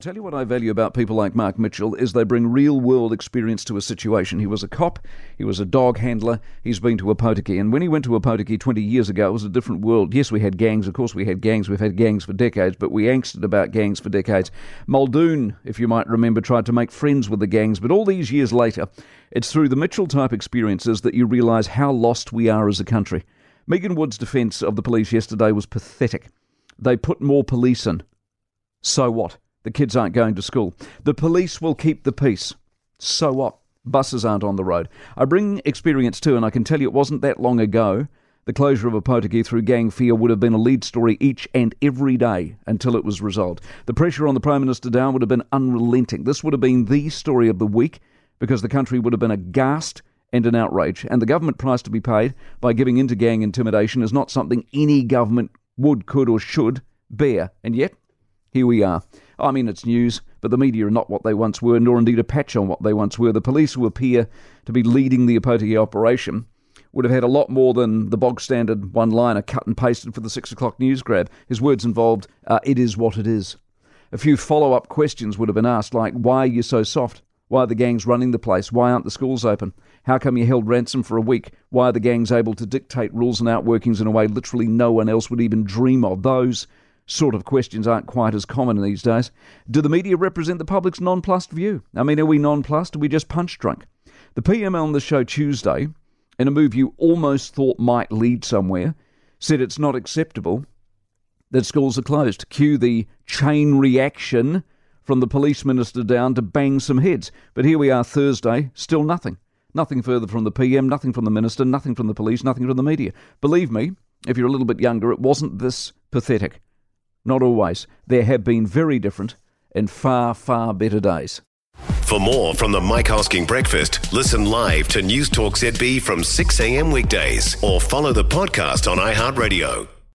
Tell you what I value about people like Mark Mitchell is they bring real world experience to a situation. He was a cop, he was a dog handler, he's been to Opotiki. And when he went to Opotiki 20 years ago, it was a different world. Yes, we had gangs, of course we had gangs, we've had gangs for decades, but we angsted about gangs for decades. Muldoon, if you might remember, tried to make friends with the gangs, but all these years later, it's through the Mitchell type experiences that you realise how lost we are as a country. Megan Woods' defence of the police yesterday was pathetic. They put more police in. So what? The kids aren't going to school. The police will keep the peace. So what? Buses aren't on the road. I bring experience too, and I can tell you it wasn't that long ago. The closure of a Opotiki through gang fear would have been a lead story each and every day until it was resolved. The pressure on the Prime Minister down would have been unrelenting. This would have been the story of the week because the country would have been aghast and an outrage. And the government price to be paid by giving in to gang intimidation is not something any government would, could, or should bear. And yet, here we are. I mean, it's news, but the media are not what they once were, nor indeed a patch on what they once were. The police who appear to be leading the Opotiki operation would have had a lot more than the bog standard one liner cut and pasted for the six o'clock news grab. His words involved, uh, it is what it is. A few follow up questions would have been asked, like, why are you so soft? Why are the gangs running the place? Why aren't the schools open? How come you held ransom for a week? Why are the gangs able to dictate rules and outworkings in a way literally no one else would even dream of? Those sort of questions aren't quite as common these days. Do the media represent the public's nonplussed view? I mean, are we nonplussed? Are we just punch drunk? The PM on the show Tuesday, in a move you almost thought might lead somewhere, said it's not acceptable that schools are closed. Cue the chain reaction from the police minister down to bang some heads. But here we are Thursday, still nothing. Nothing further from the PM, nothing from the minister, nothing from the police, nothing from the media. Believe me, if you're a little bit younger, it wasn't this pathetic. Not always. There have been very different and far, far better days. For more from the Mike Hosking Breakfast, listen live to News Talk ZB from 6 a.m. weekdays or follow the podcast on iHeartRadio.